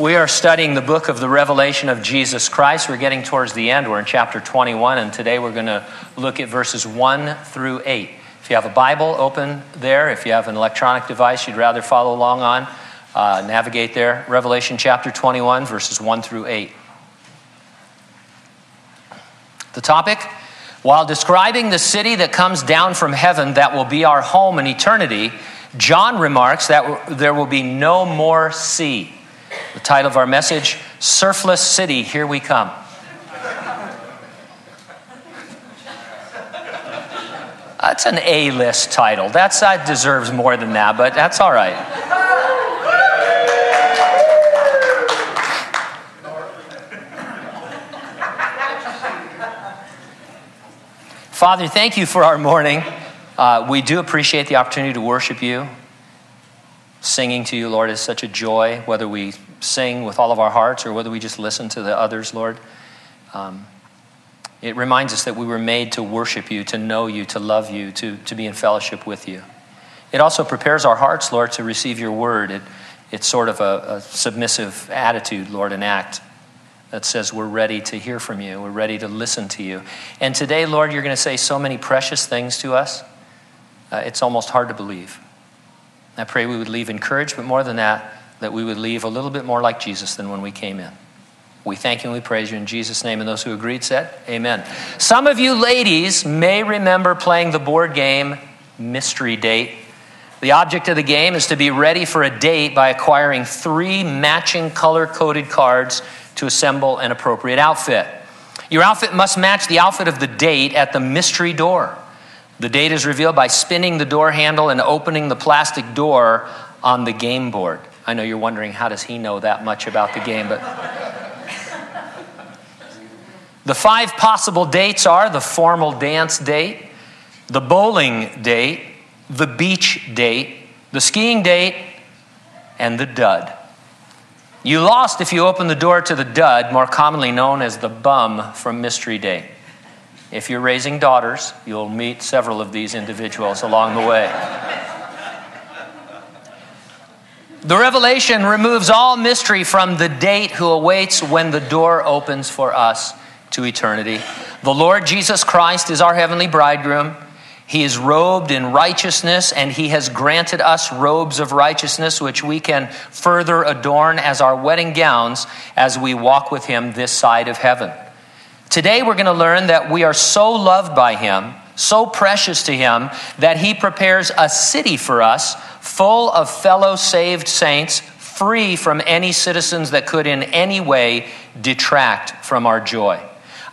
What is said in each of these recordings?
We are studying the book of the Revelation of Jesus Christ. We're getting towards the end. We're in chapter 21, and today we're going to look at verses 1 through 8. If you have a Bible, open there. If you have an electronic device you'd rather follow along on, uh, navigate there. Revelation chapter 21, verses 1 through 8. The topic while describing the city that comes down from heaven that will be our home in eternity, John remarks that there will be no more sea. The title of our message Surfless City, Here We Come. That's an A list title. That deserves more than that, but that's all right. Father, thank you for our morning. Uh, we do appreciate the opportunity to worship you. Singing to you, Lord, is such a joy, whether we sing with all of our hearts or whether we just listen to the others, Lord. Um, it reminds us that we were made to worship you, to know you, to love you, to, to be in fellowship with you. It also prepares our hearts, Lord, to receive your word. It, it's sort of a, a submissive attitude, Lord, an act that says we're ready to hear from you, we're ready to listen to you. And today, Lord, you're going to say so many precious things to us, uh, it's almost hard to believe. I pray we would leave encouraged, but more than that, that we would leave a little bit more like Jesus than when we came in. We thank you and we praise you in Jesus' name. And those who agreed said, Amen. Some of you ladies may remember playing the board game Mystery Date. The object of the game is to be ready for a date by acquiring three matching color coded cards to assemble an appropriate outfit. Your outfit must match the outfit of the date at the mystery door. The date is revealed by spinning the door handle and opening the plastic door on the game board. I know you're wondering how does he know that much about the game, but the five possible dates are the formal dance date, the bowling date, the beach date, the skiing date, and the dud. You lost if you opened the door to the dud, more commonly known as the bum from Mystery Date. If you're raising daughters, you'll meet several of these individuals along the way. The revelation removes all mystery from the date who awaits when the door opens for us to eternity. The Lord Jesus Christ is our heavenly bridegroom. He is robed in righteousness, and He has granted us robes of righteousness, which we can further adorn as our wedding gowns as we walk with Him this side of heaven. Today, we're going to learn that we are so loved by Him, so precious to Him, that He prepares a city for us full of fellow saved saints, free from any citizens that could in any way detract from our joy.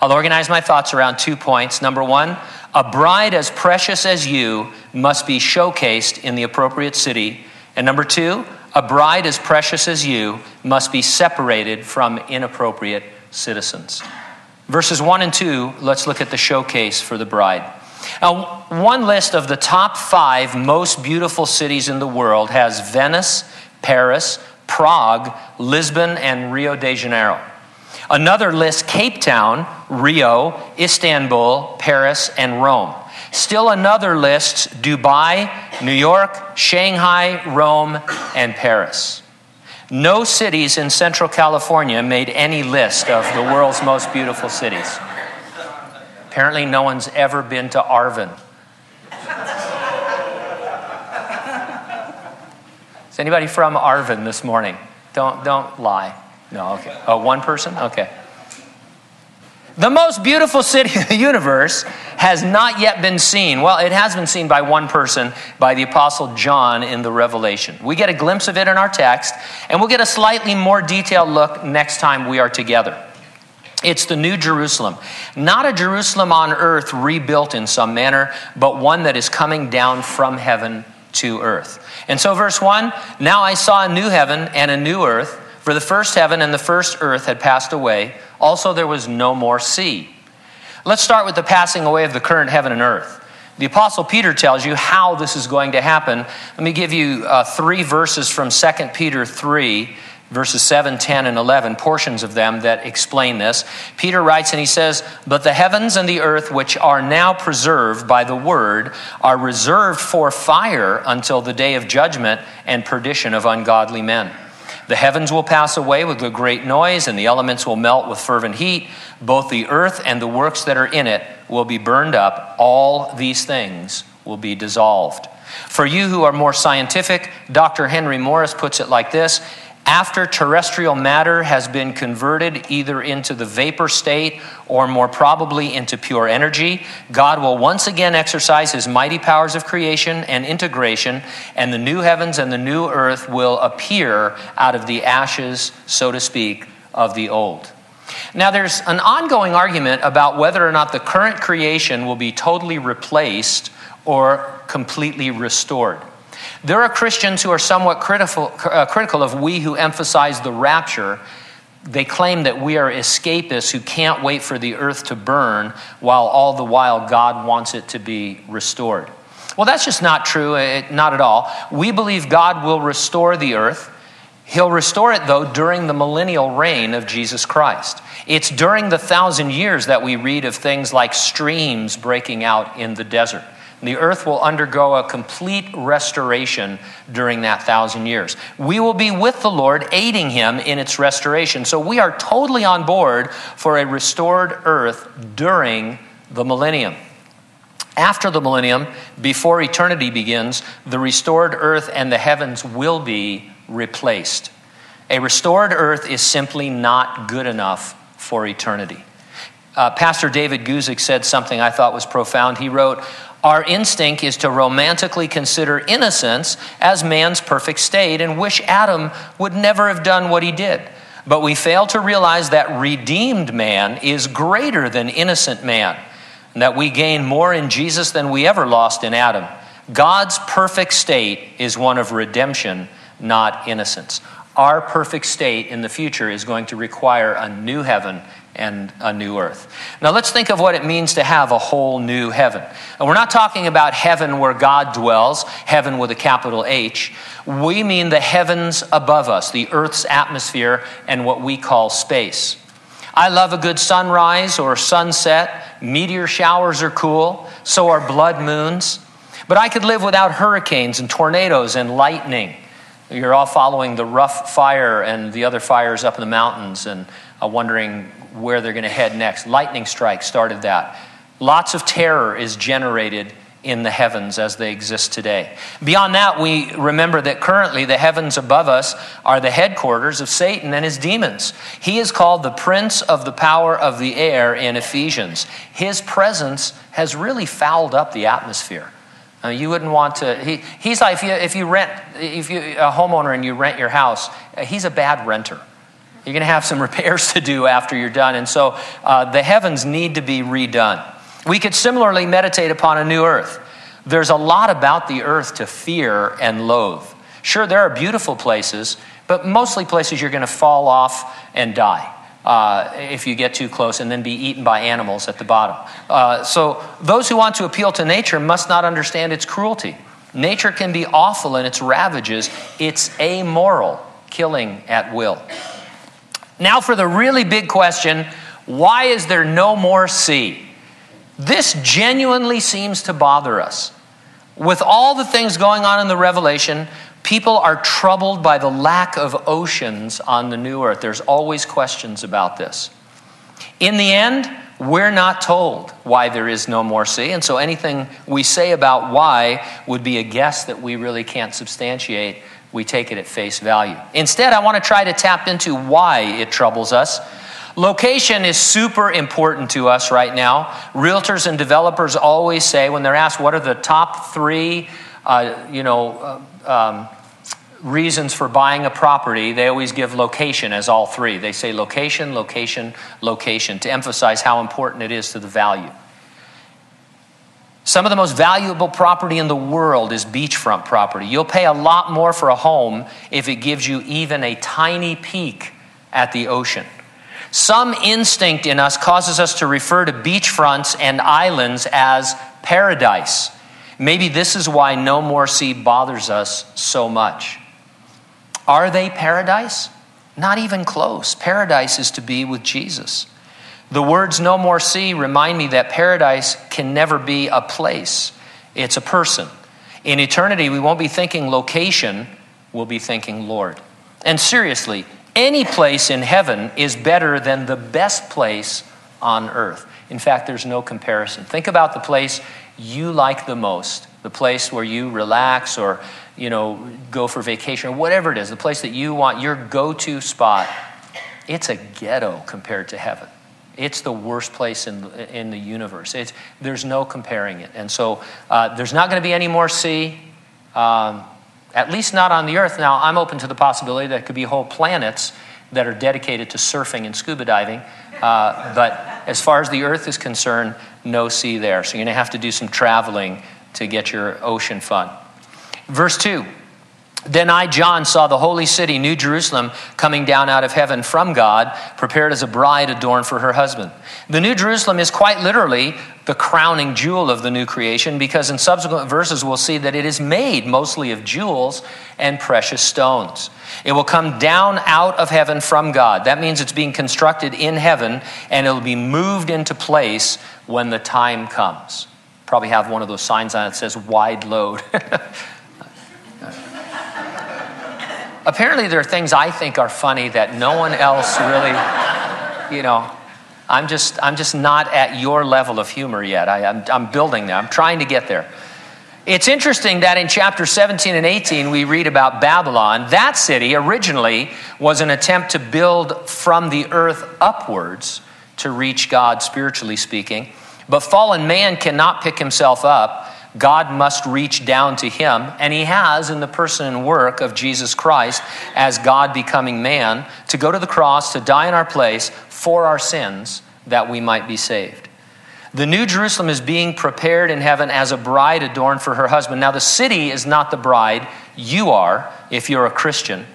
I'll organize my thoughts around two points. Number one, a bride as precious as you must be showcased in the appropriate city. And number two, a bride as precious as you must be separated from inappropriate citizens. Verses 1 and 2, let's look at the showcase for the bride. Now, one list of the top five most beautiful cities in the world has Venice, Paris, Prague, Lisbon, and Rio de Janeiro. Another lists Cape Town, Rio, Istanbul, Paris, and Rome. Still another lists Dubai, New York, Shanghai, Rome, and Paris. No cities in Central California made any list of the world's most beautiful cities. Apparently, no one's ever been to Arvin. Is anybody from Arvin this morning? Don't, don't lie. No, okay. Oh, one person? Okay. The most beautiful city in the universe has not yet been seen. Well, it has been seen by one person, by the Apostle John in the Revelation. We get a glimpse of it in our text, and we'll get a slightly more detailed look next time we are together. It's the New Jerusalem. Not a Jerusalem on earth rebuilt in some manner, but one that is coming down from heaven to earth. And so, verse 1 Now I saw a new heaven and a new earth, for the first heaven and the first earth had passed away also, there was no more sea. Let's start with the passing away of the current heaven and earth. The Apostle Peter tells you how this is going to happen. Let me give you uh, three verses from 2 Peter 3, verses 7, 10, and 11, portions of them that explain this. Peter writes and he says, But the heavens and the earth, which are now preserved by the word, are reserved for fire until the day of judgment and perdition of ungodly men. The heavens will pass away with a great noise, and the elements will melt with fervent heat. Both the earth and the works that are in it will be burned up. All these things will be dissolved. For you who are more scientific, Dr. Henry Morris puts it like this after terrestrial matter has been converted either into the vapor state or more probably into pure energy, God will once again exercise his mighty powers of creation and integration, and the new heavens and the new earth will appear out of the ashes, so to speak, of the old. Now, there's an ongoing argument about whether or not the current creation will be totally replaced or completely restored. There are Christians who are somewhat critical, uh, critical of we who emphasize the rapture. They claim that we are escapists who can't wait for the earth to burn while all the while God wants it to be restored. Well, that's just not true, it, not at all. We believe God will restore the earth. He'll restore it, though, during the millennial reign of Jesus Christ. It's during the thousand years that we read of things like streams breaking out in the desert. The earth will undergo a complete restoration during that thousand years. We will be with the Lord, aiding him in its restoration. So we are totally on board for a restored earth during the millennium. After the millennium, before eternity begins, the restored earth and the heavens will be replaced. A restored earth is simply not good enough for eternity. Uh, Pastor David Guzik said something I thought was profound. He wrote, our instinct is to romantically consider innocence as man's perfect state and wish Adam would never have done what he did. But we fail to realize that redeemed man is greater than innocent man, and that we gain more in Jesus than we ever lost in Adam. God's perfect state is one of redemption, not innocence. Our perfect state in the future is going to require a new heaven and a new earth. Now let's think of what it means to have a whole new heaven. And we're not talking about heaven where God dwells, heaven with a capital H. We mean the heavens above us, the earth's atmosphere, and what we call space. I love a good sunrise or sunset. Meteor showers are cool, so are blood moons. But I could live without hurricanes and tornadoes and lightning. You're all following the rough fire and the other fires up in the mountains and uh, wondering where they're going to head next. Lightning strike started that. Lots of terror is generated in the heavens as they exist today. Beyond that, we remember that currently the heavens above us are the headquarters of Satan and his demons. He is called the prince of the power of the air in Ephesians. His presence has really fouled up the atmosphere. Uh, you wouldn't want to. He, he's like if you, if you rent, if you a homeowner and you rent your house, he's a bad renter. You're going to have some repairs to do after you're done. And so uh, the heavens need to be redone. We could similarly meditate upon a new earth. There's a lot about the earth to fear and loathe. Sure, there are beautiful places, but mostly places you're going to fall off and die. Uh, if you get too close and then be eaten by animals at the bottom. Uh, so, those who want to appeal to nature must not understand its cruelty. Nature can be awful in its ravages, it's amoral, killing at will. Now, for the really big question why is there no more sea? This genuinely seems to bother us. With all the things going on in the Revelation, people are troubled by the lack of oceans on the new earth. There's always questions about this. In the end, we're not told why there is no more sea, and so anything we say about why would be a guess that we really can't substantiate we take it at face value. Instead, I want to try to tap into why it troubles us. Location is super important to us right now. Realtors and developers always say when they're asked what are the top three, uh, you know, uh, um, reasons for buying a property, they always give location as all three. They say location, location, location to emphasize how important it is to the value. Some of the most valuable property in the world is beachfront property. You'll pay a lot more for a home if it gives you even a tiny peek at the ocean. Some instinct in us causes us to refer to beachfronts and islands as paradise. Maybe this is why no more sea bothers us so much. Are they paradise? Not even close. Paradise is to be with Jesus. The words no more sea remind me that paradise can never be a place, it's a person. In eternity, we won't be thinking location, we'll be thinking Lord. And seriously, any place in heaven is better than the best place on earth. In fact, there's no comparison. Think about the place you like the most, the place where you relax or, you know, go for vacation or whatever it is, the place that you want, your go to spot. It's a ghetto compared to heaven. It's the worst place in, in the universe. It's, there's no comparing it. And so uh, there's not going to be any more sea, um, at least not on the earth. Now, I'm open to the possibility that could be whole planets that are dedicated to surfing and scuba diving. Uh, but as far as the earth is concerned, no sea there. So you're going to have to do some traveling to get your ocean fun. Verse 2 then I, John, saw the holy city, New Jerusalem, coming down out of heaven from God, prepared as a bride adorned for her husband. The New Jerusalem is quite literally the crowning jewel of the new creation because in subsequent verses we'll see that it is made mostly of jewels and precious stones. It will come down out of heaven from God. That means it's being constructed in heaven and it'll be moved into place when the time comes. Probably have one of those signs on it that says wide load. apparently there are things I think are funny that no one else really, you know, I'm just, I'm just not at your level of humor yet. I, am I'm, I'm building there. I'm trying to get there. It's interesting that in chapter 17 and 18, we read about Babylon. That city originally was an attempt to build from the earth upwards to reach God, spiritually speaking. But fallen man cannot pick himself up God must reach down to him, and he has in the person and work of Jesus Christ as God becoming man to go to the cross, to die in our place for our sins, that we might be saved. The New Jerusalem is being prepared in heaven as a bride adorned for her husband. Now, the city is not the bride, you are, if you're a Christian.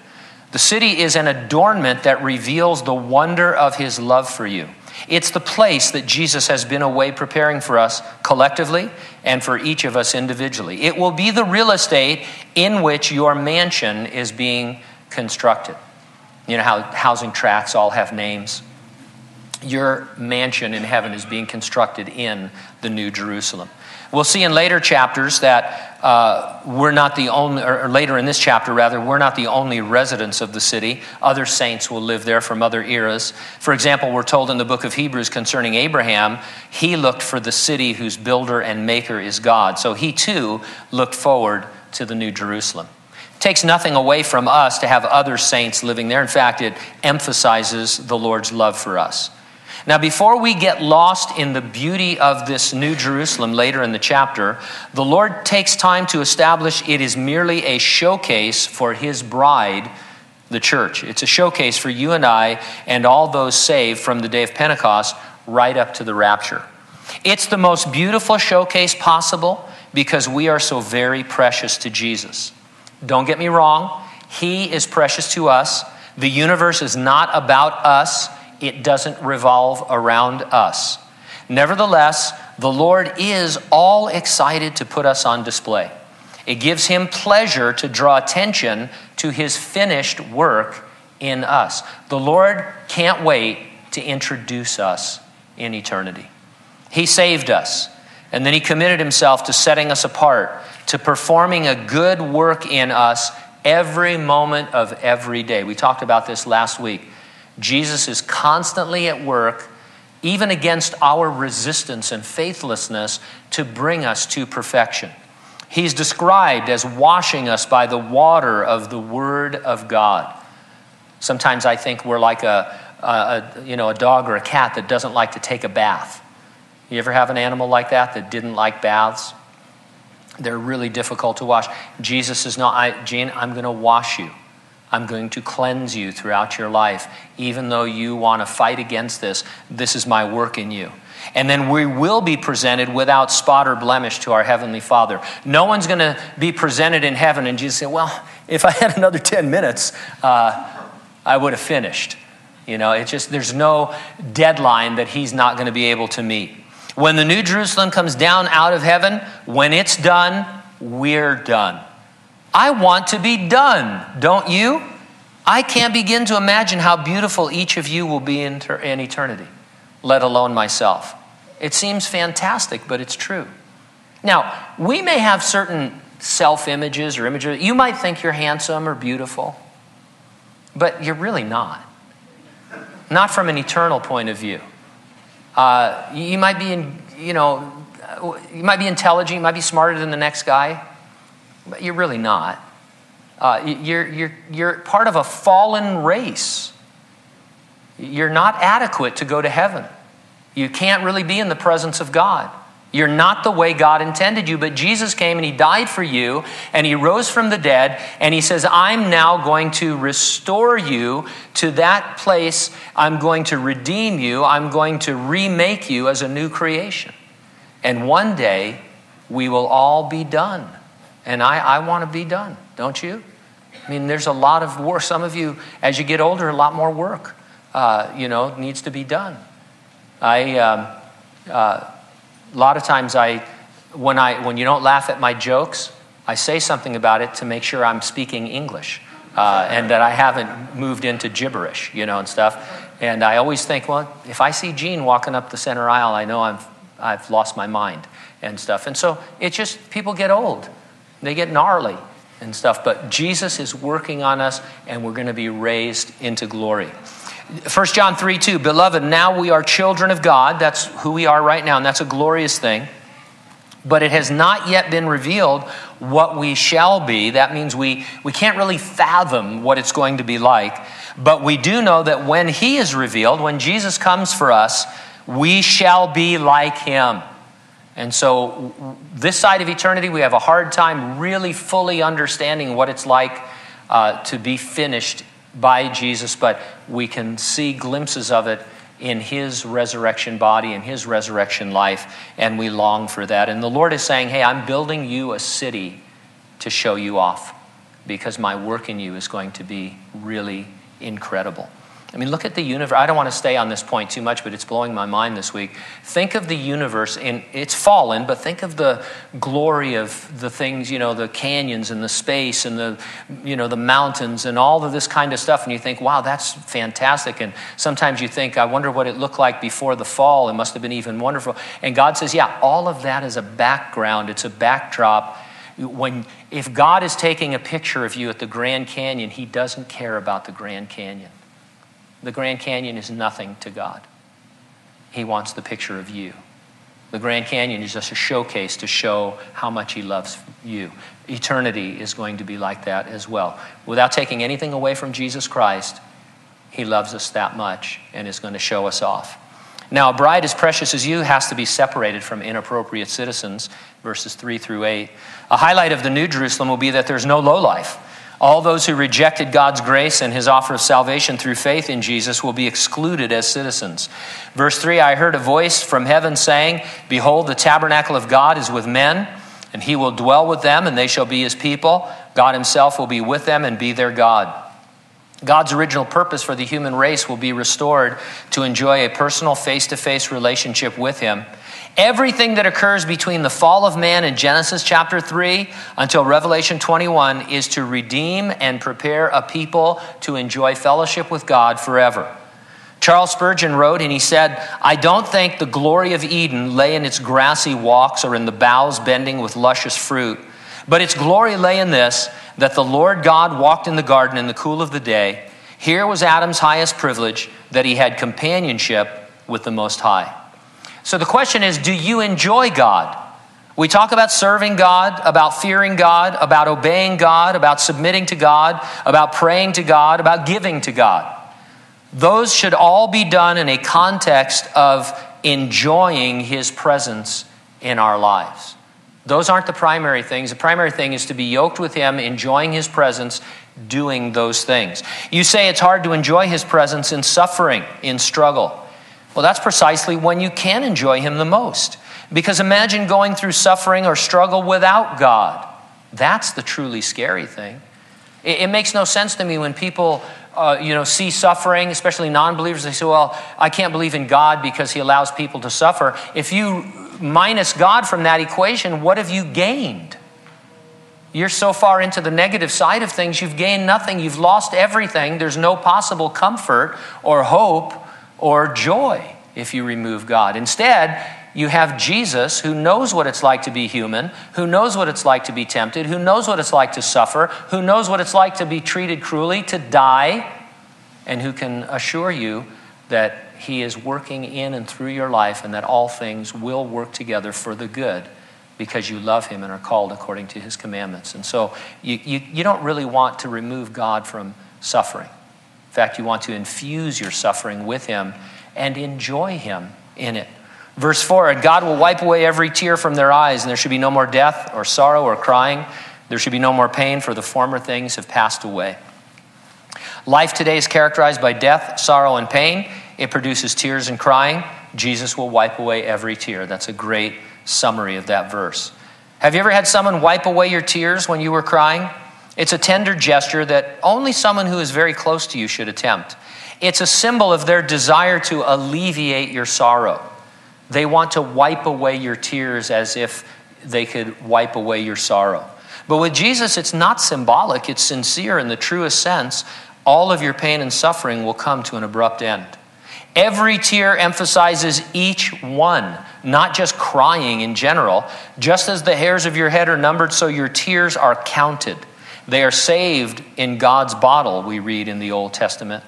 The city is an adornment that reveals the wonder of his love for you. It's the place that Jesus has been away preparing for us collectively and for each of us individually. It will be the real estate in which your mansion is being constructed. You know how housing tracts all have names? Your mansion in heaven is being constructed in the New Jerusalem. We'll see in later chapters that uh, we're not the only, or later in this chapter, rather, we're not the only residents of the city. Other saints will live there from other eras. For example, we're told in the book of Hebrews concerning Abraham, he looked for the city whose builder and maker is God. So he too looked forward to the New Jerusalem. It takes nothing away from us to have other saints living there. In fact, it emphasizes the Lord's love for us. Now, before we get lost in the beauty of this New Jerusalem later in the chapter, the Lord takes time to establish it is merely a showcase for His bride, the church. It's a showcase for you and I and all those saved from the day of Pentecost right up to the rapture. It's the most beautiful showcase possible because we are so very precious to Jesus. Don't get me wrong, He is precious to us. The universe is not about us it doesn't revolve around us. Nevertheless, the Lord is all excited to put us on display. It gives him pleasure to draw attention to his finished work in us. The Lord can't wait to introduce us in eternity. He saved us, and then he committed himself to setting us apart, to performing a good work in us every moment of every day. We talked about this last week. Jesus is constantly at work, even against our resistance and faithlessness, to bring us to perfection. He's described as washing us by the water of the Word of God. Sometimes I think we're like a, a, you know, a dog or a cat that doesn't like to take a bath. You ever have an animal like that that didn't like baths? They're really difficult to wash. Jesus is not, I, I'm going to wash you. I'm going to cleanse you throughout your life. Even though you want to fight against this, this is my work in you. And then we will be presented without spot or blemish to our Heavenly Father. No one's going to be presented in heaven and Jesus say, Well, if I had another 10 minutes, uh, I would have finished. You know, it's just, there's no deadline that He's not going to be able to meet. When the New Jerusalem comes down out of heaven, when it's done, we're done. I want to be done, don't you? I can't begin to imagine how beautiful each of you will be in, ter- in eternity, let alone myself. It seems fantastic, but it's true. Now, we may have certain self images or images. You might think you're handsome or beautiful. but you're really not. Not from an eternal point of view. Uh, you might be, in, you know, you might be intelligent, you might be smarter than the next guy, but you're really not. Uh, you're, you're, you're part of a fallen race. You're not adequate to go to heaven. You can't really be in the presence of God. You're not the way God intended you, but Jesus came and He died for you and He rose from the dead and He says, I'm now going to restore you to that place. I'm going to redeem you. I'm going to remake you as a new creation. And one day we will all be done. And I, I want to be done, don't you? I mean, there's a lot of work. Some of you, as you get older, a lot more work, uh, you know, needs to be done. I. Um, uh, a lot of times I, when, I, when you don't laugh at my jokes, I say something about it to make sure I'm speaking English uh, and that I haven't moved into gibberish, you know, and stuff. And I always think, well, if I see Gene walking up the center aisle, I know I've, I've lost my mind and stuff. And so it's just, people get old, they get gnarly and stuff. But Jesus is working on us, and we're going to be raised into glory. 1 John 3 2, beloved, now we are children of God. That's who we are right now, and that's a glorious thing. But it has not yet been revealed what we shall be. That means we, we can't really fathom what it's going to be like. But we do know that when He is revealed, when Jesus comes for us, we shall be like Him. And so, this side of eternity, we have a hard time really fully understanding what it's like uh, to be finished by Jesus, but we can see glimpses of it in his resurrection body and his resurrection life, and we long for that. And the Lord is saying, Hey, I'm building you a city to show you off because my work in you is going to be really incredible. I mean, look at the universe. I don't want to stay on this point too much, but it's blowing my mind this week. Think of the universe, and it's fallen, but think of the glory of the things, you know, the canyons and the space and the, you know, the mountains and all of this kind of stuff. And you think, wow, that's fantastic. And sometimes you think, I wonder what it looked like before the fall. It must have been even wonderful. And God says, yeah, all of that is a background, it's a backdrop. When, if God is taking a picture of you at the Grand Canyon, He doesn't care about the Grand Canyon. The Grand Canyon is nothing to God. He wants the picture of you. The Grand Canyon is just a showcase to show how much He loves you. Eternity is going to be like that as well. Without taking anything away from Jesus Christ, He loves us that much and is going to show us off. Now, a bride as precious as you has to be separated from inappropriate citizens, verses 3 through 8. A highlight of the New Jerusalem will be that there's no low life. All those who rejected God's grace and his offer of salvation through faith in Jesus will be excluded as citizens. Verse 3 I heard a voice from heaven saying, Behold, the tabernacle of God is with men, and he will dwell with them, and they shall be his people. God himself will be with them and be their God. God's original purpose for the human race will be restored to enjoy a personal face to face relationship with him Everything that occurs between the fall of man in Genesis chapter 3 until Revelation 21 is to redeem and prepare a people to enjoy fellowship with God forever. Charles Spurgeon wrote, and he said, I don't think the glory of Eden lay in its grassy walks or in the boughs bending with luscious fruit, but its glory lay in this that the Lord God walked in the garden in the cool of the day. Here was Adam's highest privilege that he had companionship with the Most High. So the question is do you enjoy God? We talk about serving God, about fearing God, about obeying God, about submitting to God, about praying to God, about giving to God. Those should all be done in a context of enjoying His presence in our lives. Those aren't the primary things. The primary thing is to be yoked with Him, enjoying His presence, doing those things. You say it's hard to enjoy His presence in suffering, in struggle. Well, that's precisely when you can enjoy Him the most. Because imagine going through suffering or struggle without God. That's the truly scary thing. It, it makes no sense to me when people uh, you know, see suffering, especially non believers. They say, well, I can't believe in God because He allows people to suffer. If you minus God from that equation, what have you gained? You're so far into the negative side of things, you've gained nothing. You've lost everything. There's no possible comfort or hope or joy if you remove God. Instead, you have Jesus who knows what it's like to be human, who knows what it's like to be tempted, who knows what it's like to suffer, who knows what it's like to be treated cruelly, to die, and who can assure you that He is working in and through your life and that all things will work together for the good because you love Him and are called according to His commandments. And so you, you, you don't really want to remove God from suffering. In fact, you want to infuse your suffering with Him and enjoy Him in it. Verse 4 And God will wipe away every tear from their eyes, and there should be no more death or sorrow or crying. There should be no more pain, for the former things have passed away. Life today is characterized by death, sorrow, and pain. It produces tears and crying. Jesus will wipe away every tear. That's a great summary of that verse. Have you ever had someone wipe away your tears when you were crying? It's a tender gesture that only someone who is very close to you should attempt. It's a symbol of their desire to alleviate your sorrow. They want to wipe away your tears as if they could wipe away your sorrow. But with Jesus, it's not symbolic, it's sincere in the truest sense. All of your pain and suffering will come to an abrupt end. Every tear emphasizes each one, not just crying in general. Just as the hairs of your head are numbered, so your tears are counted. They are saved in God's bottle, we read in the Old Testament.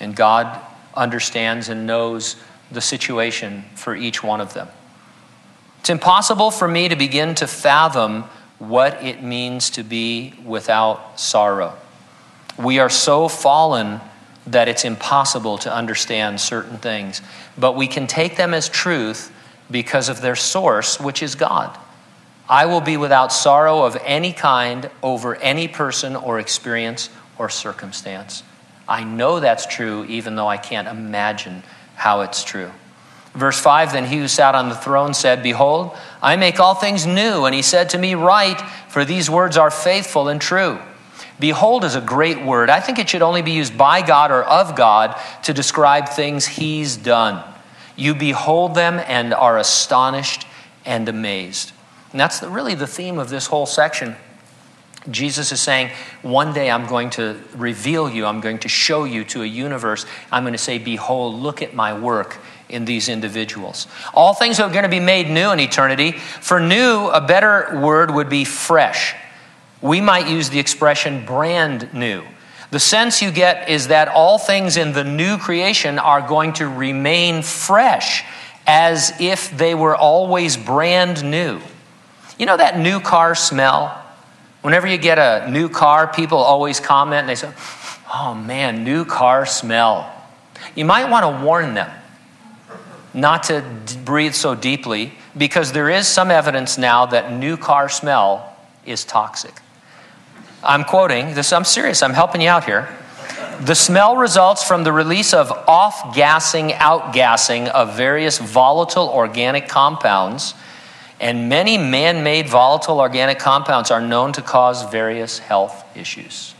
And God understands and knows the situation for each one of them. It's impossible for me to begin to fathom what it means to be without sorrow. We are so fallen that it's impossible to understand certain things, but we can take them as truth because of their source, which is God. I will be without sorrow of any kind over any person or experience or circumstance. I know that's true, even though I can't imagine how it's true. Verse 5 Then he who sat on the throne said, Behold, I make all things new. And he said to me, Write, for these words are faithful and true. Behold is a great word. I think it should only be used by God or of God to describe things he's done. You behold them and are astonished and amazed. And that's the, really the theme of this whole section. Jesus is saying, One day I'm going to reveal you, I'm going to show you to a universe. I'm going to say, Behold, look at my work in these individuals. All things are going to be made new in eternity. For new, a better word would be fresh. We might use the expression brand new. The sense you get is that all things in the new creation are going to remain fresh as if they were always brand new. You know that new car smell? Whenever you get a new car, people always comment and they say, Oh man, new car smell. You might want to warn them not to breathe so deeply because there is some evidence now that new car smell is toxic. I'm quoting this, I'm serious, I'm helping you out here. The smell results from the release of off gassing, out gassing of various volatile organic compounds, and many man made volatile organic compounds are known to cause various health issues.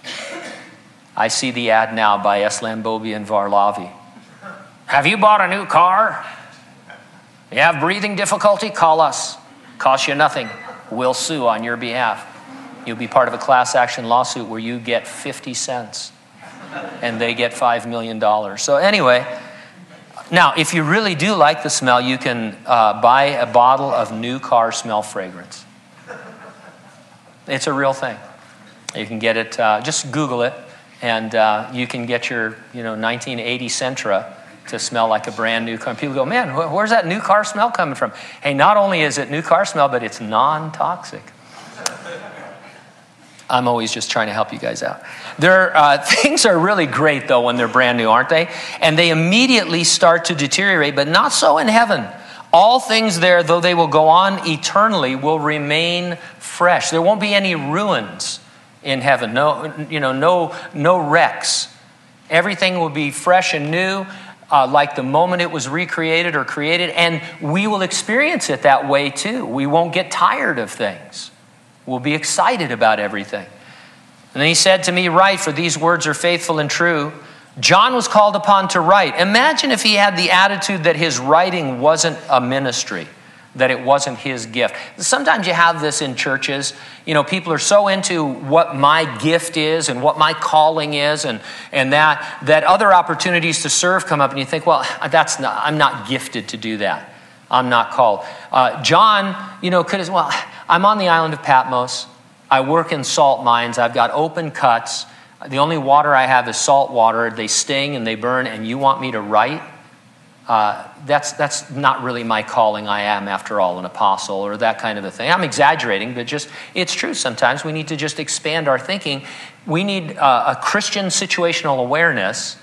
I see the ad now by S. Lambobi and Varlavi. Have you bought a new car? You have breathing difficulty? Call us. Cost you nothing. We'll sue on your behalf. You'll be part of a class action lawsuit where you get 50 cents and they get $5 million. So, anyway, now if you really do like the smell, you can uh, buy a bottle of new car smell fragrance. It's a real thing. You can get it, uh, just Google it, and uh, you can get your you know, 1980 Sentra to smell like a brand new car. People go, man, where's that new car smell coming from? Hey, not only is it new car smell, but it's non toxic. I'm always just trying to help you guys out. Their uh, things are really great though when they're brand new, aren't they? And they immediately start to deteriorate, but not so in heaven. All things there, though they will go on eternally, will remain fresh. There won't be any ruins in heaven. No, you know, no, no wrecks. Everything will be fresh and new uh, like the moment it was recreated or created, and we will experience it that way too. We won't get tired of things, we'll be excited about everything. And then he said to me, Write, for these words are faithful and true. John was called upon to write. Imagine if he had the attitude that his writing wasn't a ministry that it wasn't his gift. Sometimes you have this in churches. You know, people are so into what my gift is and what my calling is and, and that, that other opportunities to serve come up and you think, well, that's not, I'm not gifted to do that. I'm not called. Uh, John, you know, could as well, I'm on the island of Patmos. I work in salt mines. I've got open cuts. the only water I have is salt water. They sting and they burn, and you want me to write? Uh, that's, that's not really my calling. I am, after all, an apostle or that kind of a thing. I'm exaggerating, but just it's true. Sometimes we need to just expand our thinking. We need uh, a Christian situational awareness,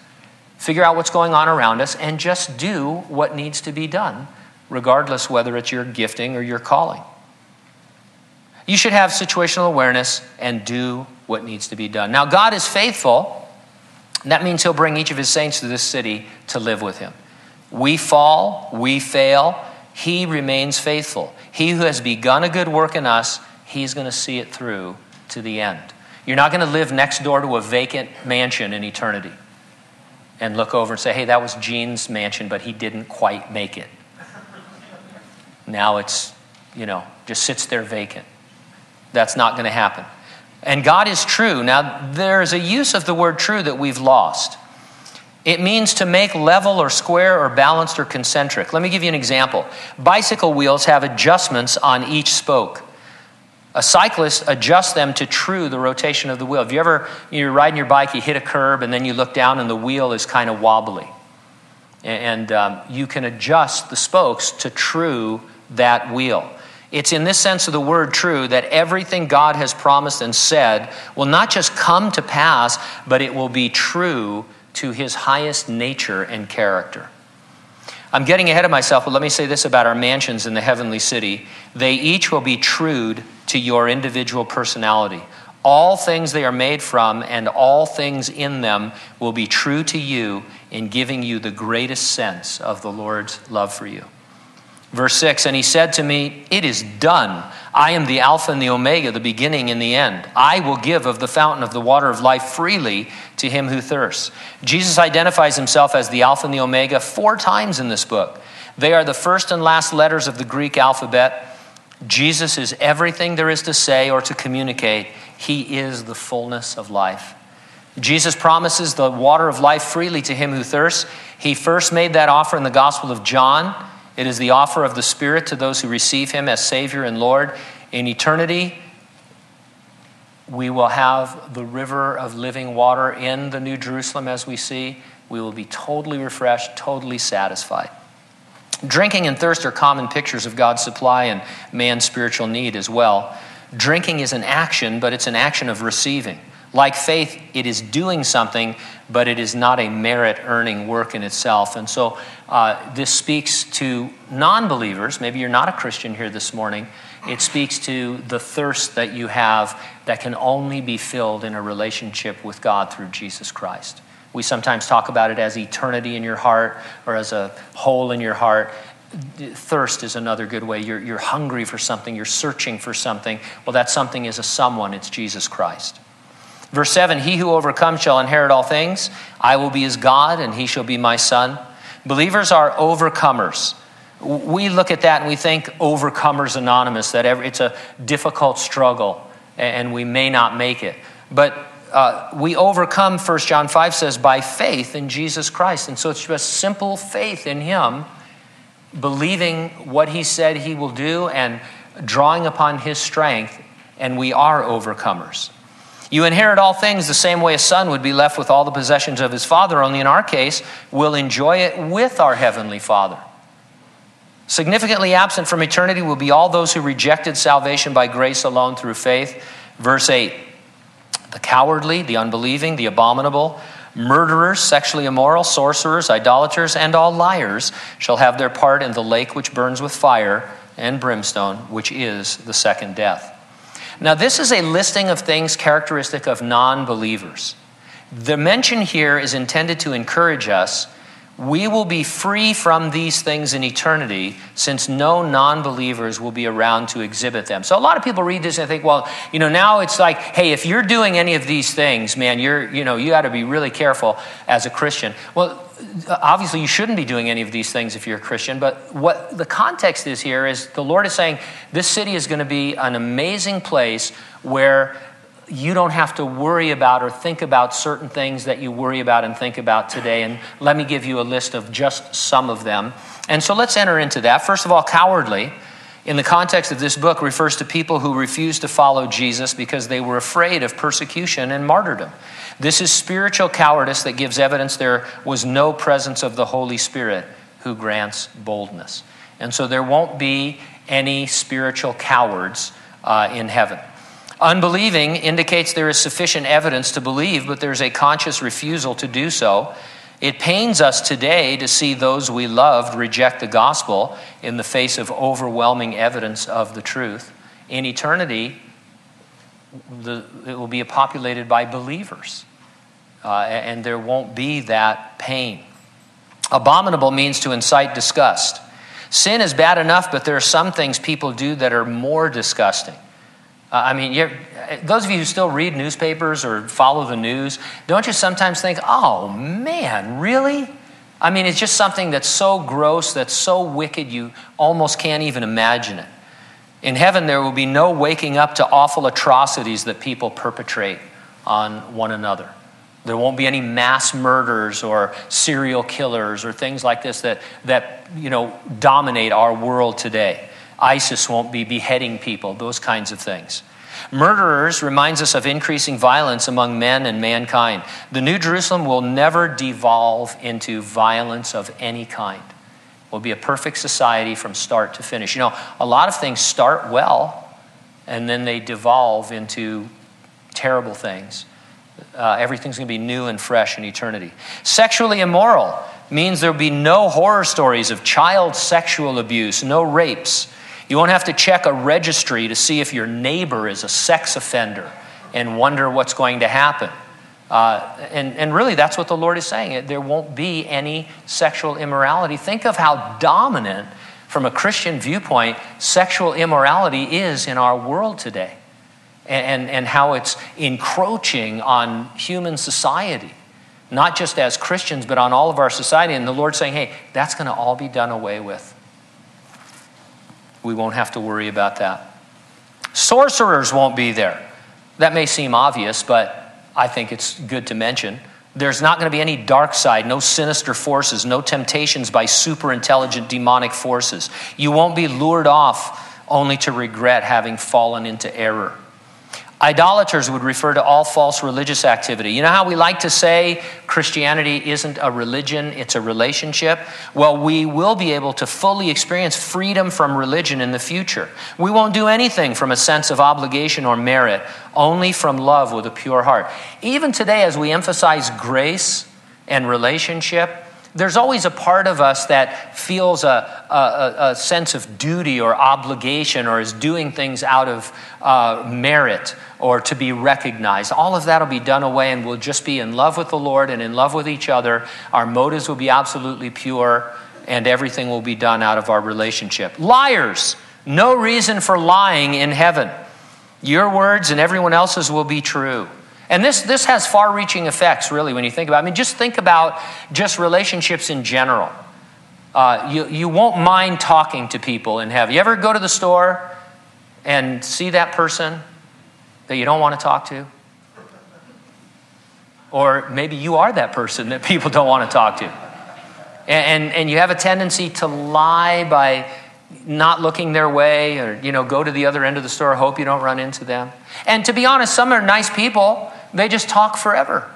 figure out what's going on around us, and just do what needs to be done, regardless whether it's your gifting or your calling. You should have situational awareness and do what needs to be done. Now, God is faithful. And that means He'll bring each of His saints to this city to live with Him. We fall, we fail. He remains faithful. He who has begun a good work in us, He's going to see it through to the end. You're not going to live next door to a vacant mansion in eternity and look over and say, hey, that was Gene's mansion, but he didn't quite make it. Now it's, you know, just sits there vacant. That's not going to happen. And God is true. Now, there's a use of the word true that we've lost. It means to make level or square or balanced or concentric. Let me give you an example. Bicycle wheels have adjustments on each spoke. A cyclist adjusts them to true the rotation of the wheel. If you ever you're riding your bike, you hit a curb, and then you look down and the wheel is kind of wobbly, and um, you can adjust the spokes to true that wheel. It's in this sense of the word true that everything God has promised and said will not just come to pass, but it will be true to his highest nature and character. I'm getting ahead of myself, but let me say this about our mansions in the heavenly city. They each will be true to your individual personality. All things they are made from and all things in them will be true to you in giving you the greatest sense of the Lord's love for you. Verse 6 And he said to me, It is done. I am the Alpha and the Omega, the beginning and the end. I will give of the fountain of the water of life freely to him who thirsts. Jesus identifies himself as the Alpha and the Omega four times in this book. They are the first and last letters of the Greek alphabet. Jesus is everything there is to say or to communicate. He is the fullness of life. Jesus promises the water of life freely to him who thirsts. He first made that offer in the Gospel of John. It is the offer of the Spirit to those who receive Him as Savior and Lord. In eternity, we will have the river of living water in the New Jerusalem as we see. We will be totally refreshed, totally satisfied. Drinking and thirst are common pictures of God's supply and man's spiritual need as well. Drinking is an action, but it's an action of receiving. Like faith, it is doing something, but it is not a merit earning work in itself. And so uh, this speaks to non believers. Maybe you're not a Christian here this morning. It speaks to the thirst that you have that can only be filled in a relationship with God through Jesus Christ. We sometimes talk about it as eternity in your heart or as a hole in your heart. Thirst is another good way. You're, you're hungry for something, you're searching for something. Well, that something is a someone, it's Jesus Christ. Verse 7 He who overcomes shall inherit all things. I will be his God, and he shall be my son. Believers are overcomers. We look at that and we think Overcomers Anonymous, that it's a difficult struggle and we may not make it. But uh, we overcome, 1 John 5 says, by faith in Jesus Christ. And so it's just simple faith in Him, believing what He said He will do and drawing upon His strength, and we are overcomers. You inherit all things the same way a son would be left with all the possessions of his father, only in our case, we'll enjoy it with our heavenly father. Significantly absent from eternity will be all those who rejected salvation by grace alone through faith. Verse 8 the cowardly, the unbelieving, the abominable, murderers, sexually immoral, sorcerers, idolaters, and all liars shall have their part in the lake which burns with fire and brimstone, which is the second death. Now, this is a listing of things characteristic of non believers. The mention here is intended to encourage us. We will be free from these things in eternity since no non believers will be around to exhibit them. So, a lot of people read this and think, well, you know, now it's like, hey, if you're doing any of these things, man, you're, you know, you got to be really careful as a Christian. Well, obviously you shouldn't be doing any of these things if you're a Christian, but what the context is here is the Lord is saying this city is going to be an amazing place where you don't have to worry about or think about certain things that you worry about and think about today. And let me give you a list of just some of them. And so let's enter into that. First of all, cowardly. in the context of this book refers to people who refused to follow Jesus because they were afraid of persecution and martyrdom. This is spiritual cowardice that gives evidence there was no presence of the Holy Spirit who grants boldness. And so there won't be any spiritual cowards uh, in heaven. Unbelieving indicates there is sufficient evidence to believe, but there's a conscious refusal to do so. It pains us today to see those we loved reject the gospel in the face of overwhelming evidence of the truth. In eternity, the, it will be populated by believers, uh, and there won't be that pain. Abominable means to incite disgust. Sin is bad enough, but there are some things people do that are more disgusting. Uh, I mean, those of you who still read newspapers or follow the news, don't you sometimes think, oh man, really? I mean, it's just something that's so gross, that's so wicked, you almost can't even imagine it. In heaven, there will be no waking up to awful atrocities that people perpetrate on one another. There won't be any mass murders or serial killers or things like this that, that you know, dominate our world today. ISIS won't be beheading people, those kinds of things. Murderers reminds us of increasing violence among men and mankind. The New Jerusalem will never devolve into violence of any kind. It will be a perfect society from start to finish. You know, a lot of things start well and then they devolve into terrible things. Uh, everything's going to be new and fresh in eternity. Sexually immoral means there will be no horror stories of child sexual abuse, no rapes, you won't have to check a registry to see if your neighbor is a sex offender and wonder what's going to happen. Uh, and, and really, that's what the Lord is saying. There won't be any sexual immorality. Think of how dominant, from a Christian viewpoint, sexual immorality is in our world today, and, and, and how it's encroaching on human society, not just as Christians, but on all of our society. And the Lord's saying, hey, that's going to all be done away with. We won't have to worry about that. Sorcerers won't be there. That may seem obvious, but I think it's good to mention. There's not going to be any dark side, no sinister forces, no temptations by super intelligent demonic forces. You won't be lured off only to regret having fallen into error. Idolaters would refer to all false religious activity. You know how we like to say Christianity isn't a religion, it's a relationship? Well, we will be able to fully experience freedom from religion in the future. We won't do anything from a sense of obligation or merit, only from love with a pure heart. Even today, as we emphasize grace and relationship, there's always a part of us that feels a, a, a, sense of duty or obligation or is doing things out of uh, merit or to be recognized. All of that will be done away and we'll just be in love with the Lord and in love with each other. Our motives will be absolutely pure and everything will be done out of our relationship. Liars, no reason for lying in heaven. Your words and everyone else's will be true. And this, this has far reaching effects, really, when you think about it. I mean, just think about just relationships in general. Uh, you, you won't mind talking to people and have You ever go to the store and see that person that you don't want to talk to? Or maybe you are that person that people don't want to talk to. And, and, and you have a tendency to lie by not looking their way or you know go to the other end of the store hope you don't run into them and to be honest some are nice people they just talk forever.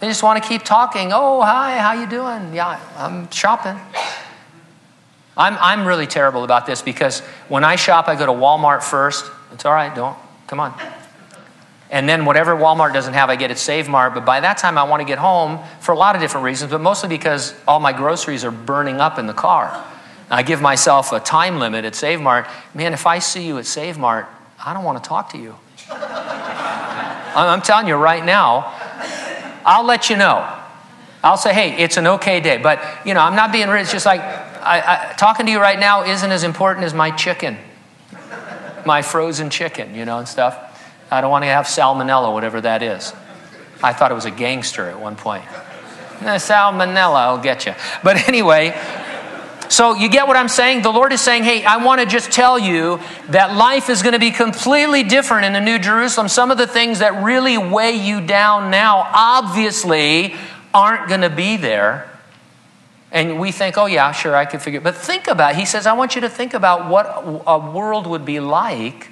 They just want to keep talking. Oh hi how you doing? Yeah i'm shopping. I'm, I'm really terrible about this because when i shop i go to walmart first. It's all right don't come on. And then whatever walmart doesn't have i get at save mart. But by that time i want to get home for a lot of different reasons but mostly because all my groceries are burning up in the car. I give myself a time limit at Save Mart. Man, if I see you at Save Mart, I don't want to talk to you. I'm telling you right now, I'll let you know. I'll say, hey, it's an okay day. But, you know, I'm not being rude. It's just like I, I, talking to you right now isn't as important as my chicken, my frozen chicken, you know, and stuff. I don't want to have salmonella, whatever that is. I thought it was a gangster at one point. Eh, salmonella will get you. But anyway, so you get what I'm saying? The Lord is saying, hey, I want to just tell you that life is going to be completely different in the New Jerusalem. Some of the things that really weigh you down now obviously aren't going to be there And we think, oh, yeah, sure, I could figure it. But think about. He says, I want you to think about what a world would be like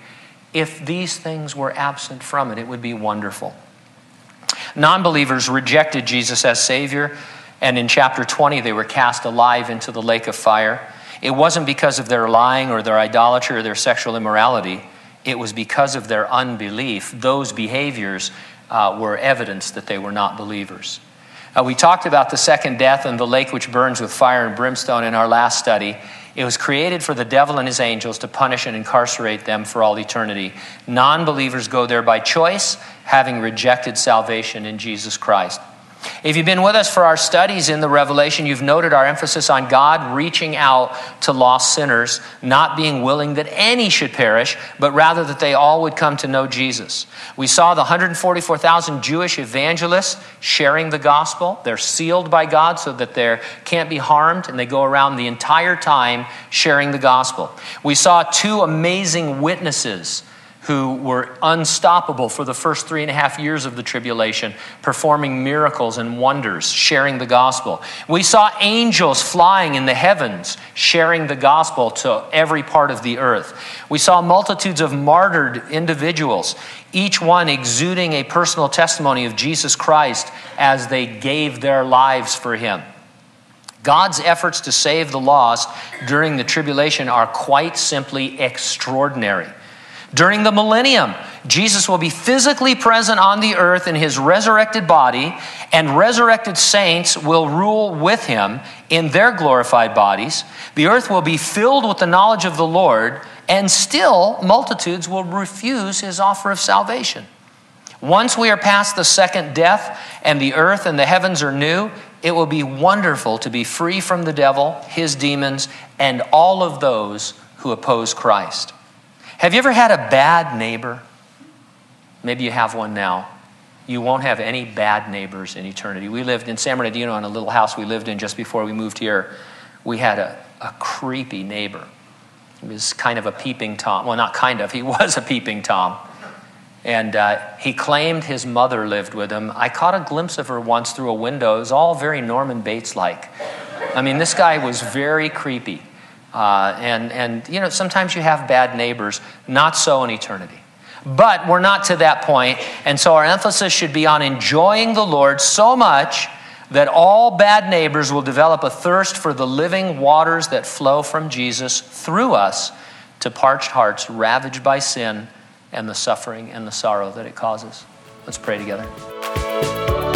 if these things were absent from it. It would be wonderful. Non believers rejected Jesus as Savior, and in chapter 20, they were cast alive into the lake of fire. It wasn't because of their lying or their idolatry or their sexual immorality, it was because of their unbelief. Those behaviors uh, were evidence that they were not believers. Uh, we talked about the second death and the lake which burns with fire and brimstone in our last study. It was created for the devil and his angels to punish and incarcerate them for all eternity. Non believers go there by choice, having rejected salvation in Jesus Christ. If you've been with us for our studies in the Revelation, you've noted our emphasis on God reaching out to lost sinners, not being willing that any should perish, but rather that they all would come to know Jesus. We saw the 144,000 Jewish evangelists sharing the gospel. They're sealed by God so that they can't be harmed, and they go around the entire time sharing the gospel. We saw two amazing witnesses who were unstoppable for the first three and a half years of the tribulation, performing miracles and wonders, sharing the gospel. We saw angels flying in the heavens, sharing the gospel to every part of the earth. We saw multitudes of martyred individuals, each one exuding a personal testimony of Jesus Christ as they gave their lives for him. God's efforts to save the lost during the tribulation are quite simply extraordinary. During the millennium, Jesus will be physically present on the earth in his resurrected body, and resurrected saints will rule with him in their glorified bodies. The earth will be filled with the knowledge of the Lord, and still multitudes will refuse his offer of salvation. Once we are past the second death and the earth and the heavens are new, it will be wonderful to be free from the devil, his demons, and all of those who oppose Christ. Have you ever had a bad neighbor? Maybe you have one now. You won't have any bad neighbors in eternity. We lived in San Bernardino in a little house we lived in just before we moved here. We had a, a creepy neighbor. He was kind of a peeping Tom. Well, not kind of, he was a peeping Tom. And uh, he claimed his mother lived with him. I caught a glimpse of her once through a window. It was all very Norman Bates like. I mean, this guy was very creepy. Uh, and, and, you know, sometimes you have bad neighbors. Not so in eternity. But we're not to that point, and so our emphasis should be on enjoying the Lord so much that all bad neighbors will develop a thirst for the living waters that flow from Jesus through us to parched hearts ravaged by sin and the suffering and the sorrow that it causes. Let's pray together.